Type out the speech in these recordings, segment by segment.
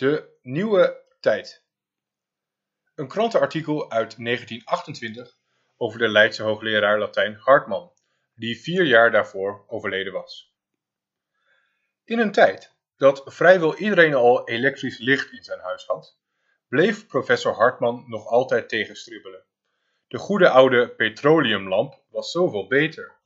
De nieuwe tijd. Een krantenartikel uit 1928 over de Leidse hoogleraar Latijn Hartman, die vier jaar daarvoor overleden was. In een tijd dat vrijwel iedereen al elektrisch licht in zijn huis had, bleef professor Hartman nog altijd tegenstribbelen. De goede oude petroleumlamp was zoveel beter.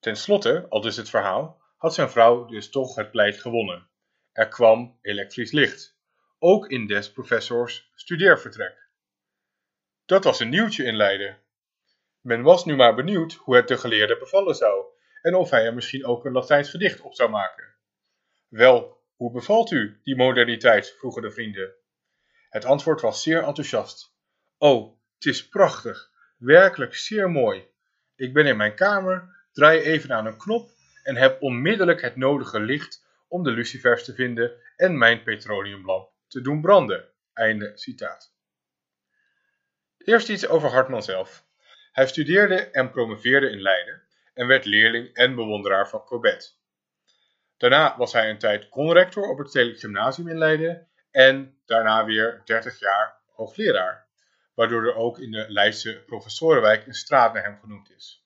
Ten slotte, al dus het verhaal, had zijn vrouw dus toch het pleit gewonnen. Er kwam elektrisch licht, ook in des professors studeervertrek. Dat was een nieuwtje in Leiden. Men was nu maar benieuwd hoe het de geleerde bevallen zou en of hij er misschien ook een Latijns gedicht op zou maken. Wel, hoe bevalt u die moderniteit? vroegen de vrienden. Het antwoord was zeer enthousiast. Oh, het is prachtig, werkelijk zeer mooi. Ik ben in mijn kamer, draai even aan een knop en heb onmiddellijk het nodige licht om de lucifers te vinden en mijn petroleumlamp te doen branden. Einde citaat. Eerst iets over Hartman zelf. Hij studeerde en promoveerde in Leiden en werd leerling en bewonderaar van Cobbett. Daarna was hij een tijd conrector op het Stedelijk Gymnasium in Leiden en daarna weer 30 jaar hoogleraar, waardoor er ook in de Leidse professorenwijk een straat naar hem genoemd is.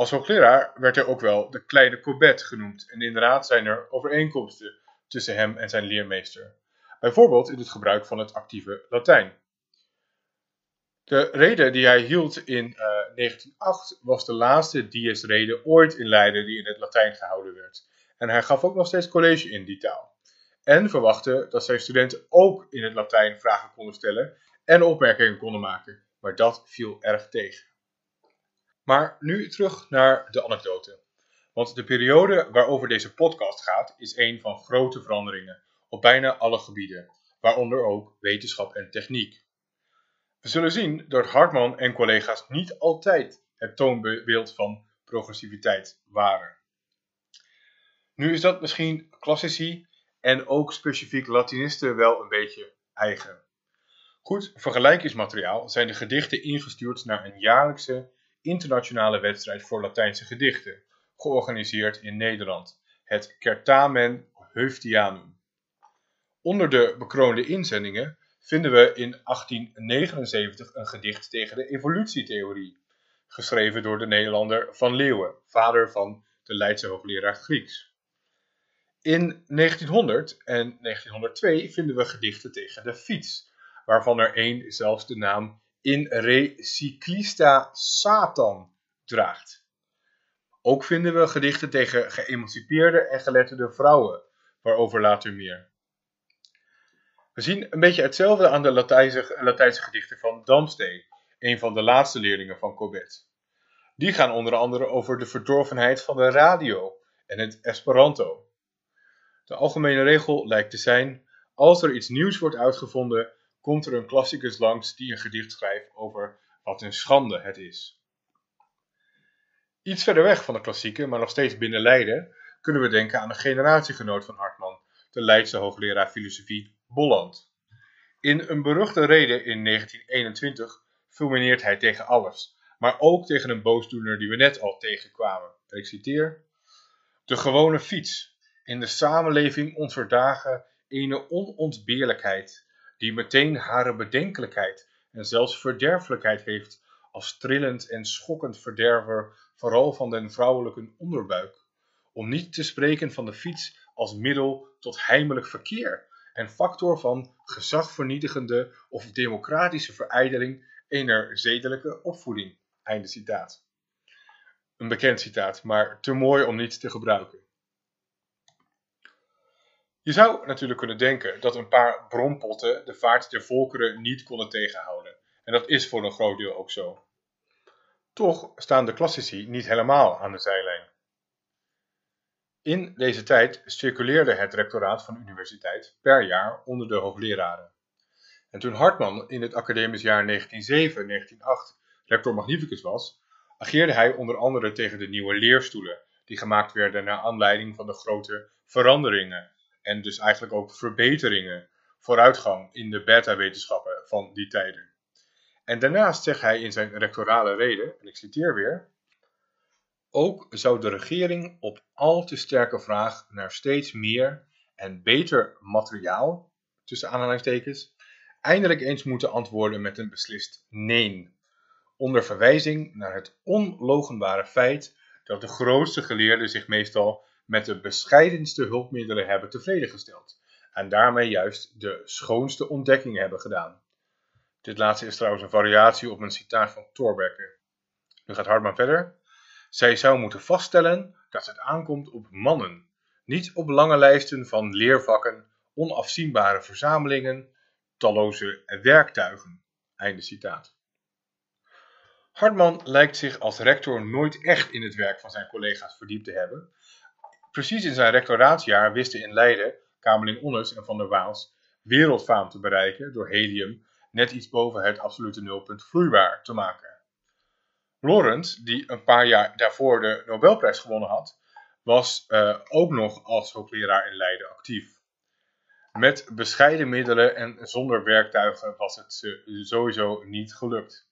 Als hoogleraar werd hij ook wel de kleine Cobbett genoemd en inderdaad zijn er overeenkomsten tussen hem en zijn leermeester. Bijvoorbeeld in het gebruik van het actieve Latijn. De reden die hij hield in uh, eh, 1908 was de laatste dies-rede ooit in Leiden die in het Latijn gehouden werd. En hij gaf ook nog steeds college in die taal. En verwachtte dat zijn studenten ook in het Latijn vragen konden stellen en opmerkingen konden maken. Maar dat viel erg tegen. Maar nu terug naar de anekdote. Want de periode waarover deze podcast gaat is een van grote veranderingen op bijna alle gebieden, waaronder ook wetenschap en techniek. We zullen zien dat Hartman en collega's niet altijd het toonbeeld van progressiviteit waren. Nu is dat misschien klassici en ook specifiek Latinisten wel een beetje eigen. Goed vergelijkingsmateriaal zijn de gedichten ingestuurd naar een jaarlijkse internationale wedstrijd voor Latijnse gedichten, georganiseerd in Nederland, het Certamen Heuftianum. Onder de bekroonde inzendingen vinden we in 1879 een gedicht tegen de evolutietheorie, geschreven door de Nederlander Van Leeuwen, vader van de Leidse hoogleraar Grieks. In 1900 en 1902 vinden we gedichten tegen de fiets, waarvan er één zelfs de naam in Recyclista Satan draagt. Ook vinden we gedichten tegen geëmancipeerde en geletterde vrouwen, waarover later meer. We zien een beetje hetzelfde aan de Latijnse, Latijnse gedichten van Damstee, een van de laatste leerlingen van Cobbett. Die gaan onder andere over de verdorvenheid van de radio en het Esperanto. De algemene regel lijkt te zijn: als er iets nieuws wordt uitgevonden, komt er een klassicus langs die een gedicht schrijft over wat een schande het is. Iets verder weg van de klassieke, maar nog steeds binnen Leiden, kunnen we denken aan een generatiegenoot van Hartman, de Leidse hoogleraar filosofie Bolland. In een beruchte reden in 1921 fulmineert hij tegen alles, maar ook tegen een boosdoener die we net al tegenkwamen. Ik citeer: De gewone fiets, in de samenleving onverdagen ene onontbeerlijkheid, die meteen hare bedenkelijkheid en zelfs verderfelijkheid heeft als trillend en schokkend verderver vooral van den vrouwelijke onderbuik, om niet te spreken van de fiets als middel tot heimelijk verkeer en factor van gezagvernietigende of democratische verijdeling ener zedelijke opvoeding. Einde citaat. Een bekend citaat, maar te mooi om niet te gebruiken. Je zou natuurlijk kunnen denken dat een paar bronpotten de vaart der volkeren niet konden tegenhouden. En dat is voor een groot deel ook zo. Toch staan de klassici niet helemaal aan de zijlijn. In deze tijd circuleerde het rectoraat van de universiteit per jaar onder de hoogleraren. En toen Hartman in het academisch jaar 1907-1908 rector magnificus was, ageerde hij onder andere tegen de nieuwe leerstoelen, die gemaakt werden naar aanleiding van de grote veranderingen en dus eigenlijk ook verbeteringen, vooruitgang in de beta-wetenschappen van die tijden. En daarnaast zegt hij in zijn rectorale reden, en ik citeer weer, ook zou de regering op al te sterke vraag naar steeds meer en beter materiaal, tussen aanhalingstekens, eindelijk eens moeten antwoorden met een beslist nee. Onder verwijzing naar het onlogenbare feit dat de grootste geleerden zich meestal met de bescheidenste hulpmiddelen hebben tevreden gesteld en daarmee juist de schoonste ontdekkingen hebben gedaan. Dit laatste is trouwens een variatie op een citaat van Thorbecke. Nu gaat Hartman verder. Zij zou moeten vaststellen dat het aankomt op mannen, niet op lange lijsten van leervakken, onafzienbare verzamelingen, talloze werktuigen. Einde citaat. Hartman lijkt zich als rector nooit echt in het werk van zijn collega's verdiept te hebben. Precies in zijn rectoraatsjaar wisten in Leiden Kamerling Onnes en Van der Waals wereldfaam te bereiken door helium net iets boven het absolute nulpunt vloeibaar te maken. Lawrence, die een paar jaar daarvoor de Nobelprijs gewonnen had, was uh, ook nog als hoogleraar in Leiden actief. Met bescheiden middelen en zonder werktuigen was het sowieso niet gelukt.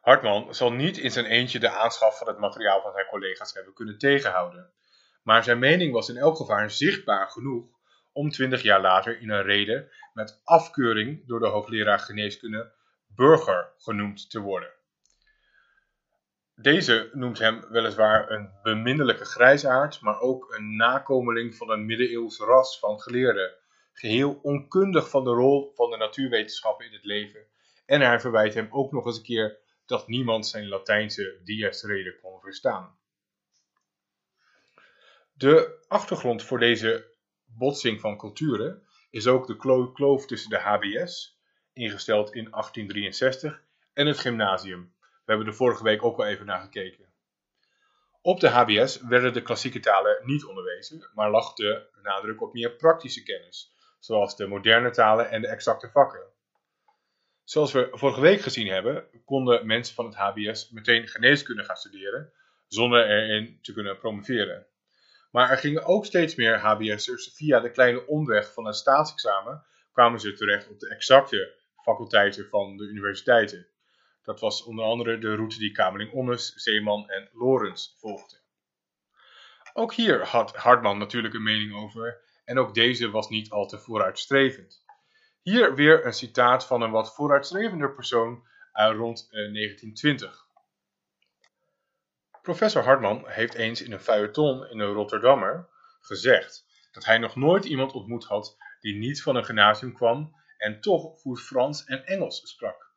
Hartman zal niet in zijn eentje de aanschaf van het materiaal van zijn collega's hebben kunnen tegenhouden. Maar zijn mening was in elk geval zichtbaar genoeg om twintig jaar later in een reden met afkeuring door de hoogleraar geneeskunde burger genoemd te worden. Deze noemt hem weliswaar een beminnelijke grijsaard, maar ook een nakomeling van een middeleeuws ras van geleerden, geheel onkundig van de rol van de natuurwetenschappen in het leven. En hij verwijt hem ook nog eens een keer dat niemand zijn Latijnse dies kon verstaan. De achtergrond voor deze botsing van culturen is ook de kloof tussen de HBS, ingesteld in 1863, en het gymnasium. We hebben er vorige week ook al even naar gekeken. Op de HBS werden de klassieke talen niet onderwezen, maar lag de nadruk op meer praktische kennis, zoals de moderne talen en de exacte vakken. Zoals we vorige week gezien hebben, konden mensen van het HBS meteen geneeskunde gaan studeren, zonder erin te kunnen promoveren. Maar er gingen ook steeds meer HBS'ers via de kleine omweg van een staatsexamen, kwamen ze terecht op de exacte faculteiten van de universiteiten. Dat was onder andere de route die Kamerling Onnes, Zeeman en Lorens volgden. Ook hier had Hartman natuurlijk een mening over en ook deze was niet al te vooruitstrevend. Hier weer een citaat van een wat vooruitstrevender persoon rond 1920. Eh, Professor Hartman heeft eens in een feuilleton in een Rotterdammer gezegd dat hij nog nooit iemand ontmoet had die niet van een gymnasium kwam en toch goed Frans en Engels sprak.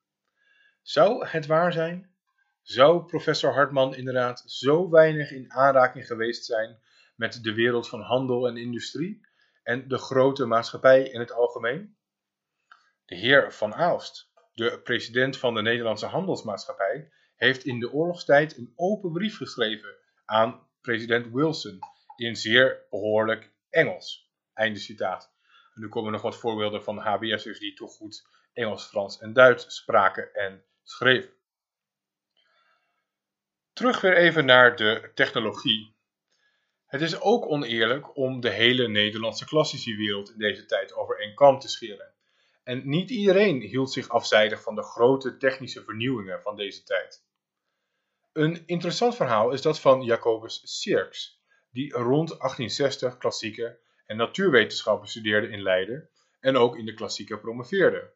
Zou het waar zijn? Zou professor Hartman inderdaad zo weinig in aanraking geweest zijn met de wereld van handel en industrie en de grote maatschappij in het algemeen? De heer Van Aalst, de president van de Nederlandse Handelsmaatschappij, heeft in de oorlogstijd een open brief geschreven aan president Wilson in zeer behoorlijk Engels. Einde citaat. En nu komen nog wat voorbeelden van HBS'ers die toch goed Engels, Frans en Duits spraken en schreven. Terug weer even naar de technologie. Het is ook oneerlijk om de hele Nederlandse klassische wereld in deze tijd over één kam te scheren. En niet iedereen hield zich afzijdig van de grote technische vernieuwingen van deze tijd. Een interessant verhaal is dat van Jacobus Sierks, die rond 1860 klassieke en natuurwetenschappen studeerde in Leiden en ook in de klassieke promoveerde.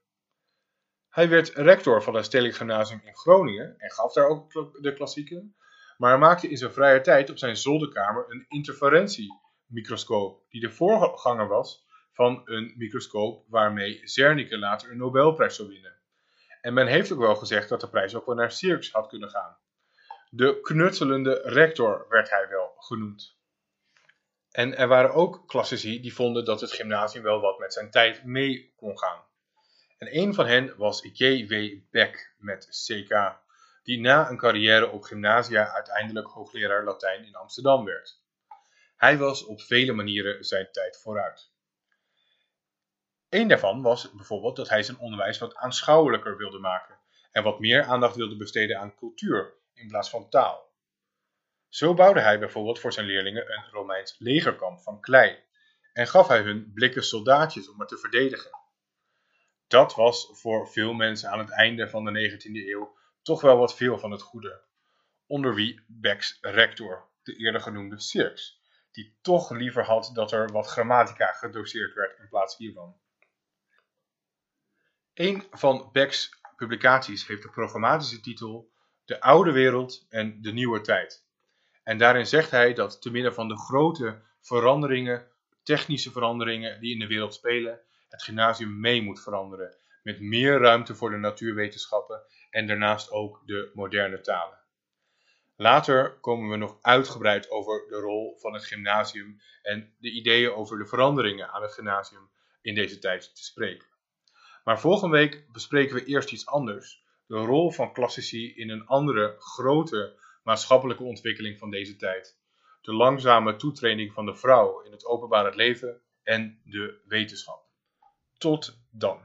Hij werd rector van het Stedelijk Gymnasium in Groningen en gaf daar ook de klassieke, maar maakte in zijn vrije tijd op zijn zolderkamer een interferentiemicroscoop, die de voorganger was van een microscoop waarmee Zernike later een Nobelprijs zou winnen. En men heeft ook wel gezegd dat de prijs ook wel naar Sierks had kunnen gaan. De knutselende rector werd hij wel genoemd. En er waren ook klassici die vonden dat het gymnasium wel wat met zijn tijd mee kon gaan. En een van hen was J.W. Beck met CK, die na een carrière op gymnasia uiteindelijk hoogleraar Latijn in Amsterdam werd. Hij was op vele manieren zijn tijd vooruit. Een daarvan was bijvoorbeeld dat hij zijn onderwijs wat aanschouwelijker wilde maken en wat meer aandacht wilde besteden aan cultuur in plaats van taal. Zo bouwde hij bijvoorbeeld voor zijn leerlingen een Romeins legerkamp van klei en gaf hij hun blikken soldaatjes om het te verdedigen. Dat was voor veel mensen aan het einde van de 19e eeuw toch wel wat veel van het goede, onder wie Beck's rector, de eerder genoemde Sirks, die toch liever had dat er wat grammatica gedoseerd werd in plaats hiervan. Een van Beck's publicaties heeft de programmatische titel De Oude Wereld en de Nieuwe Tijd. En daarin zegt hij dat te midden van de grote veranderingen, technische veranderingen die in de wereld spelen, het gymnasium mee moet veranderen. Met meer ruimte voor de natuurwetenschappen en daarnaast ook de moderne talen. Later komen we nog uitgebreid over de rol van het gymnasium en de ideeën over de veranderingen aan het gymnasium in deze tijd te spreken. Maar volgende week bespreken we eerst iets anders. De rol van klassici in een andere grote maatschappelijke ontwikkeling van deze tijd. De langzame toetreding van de vrouw in het openbare leven en de wetenschap. Tot dan.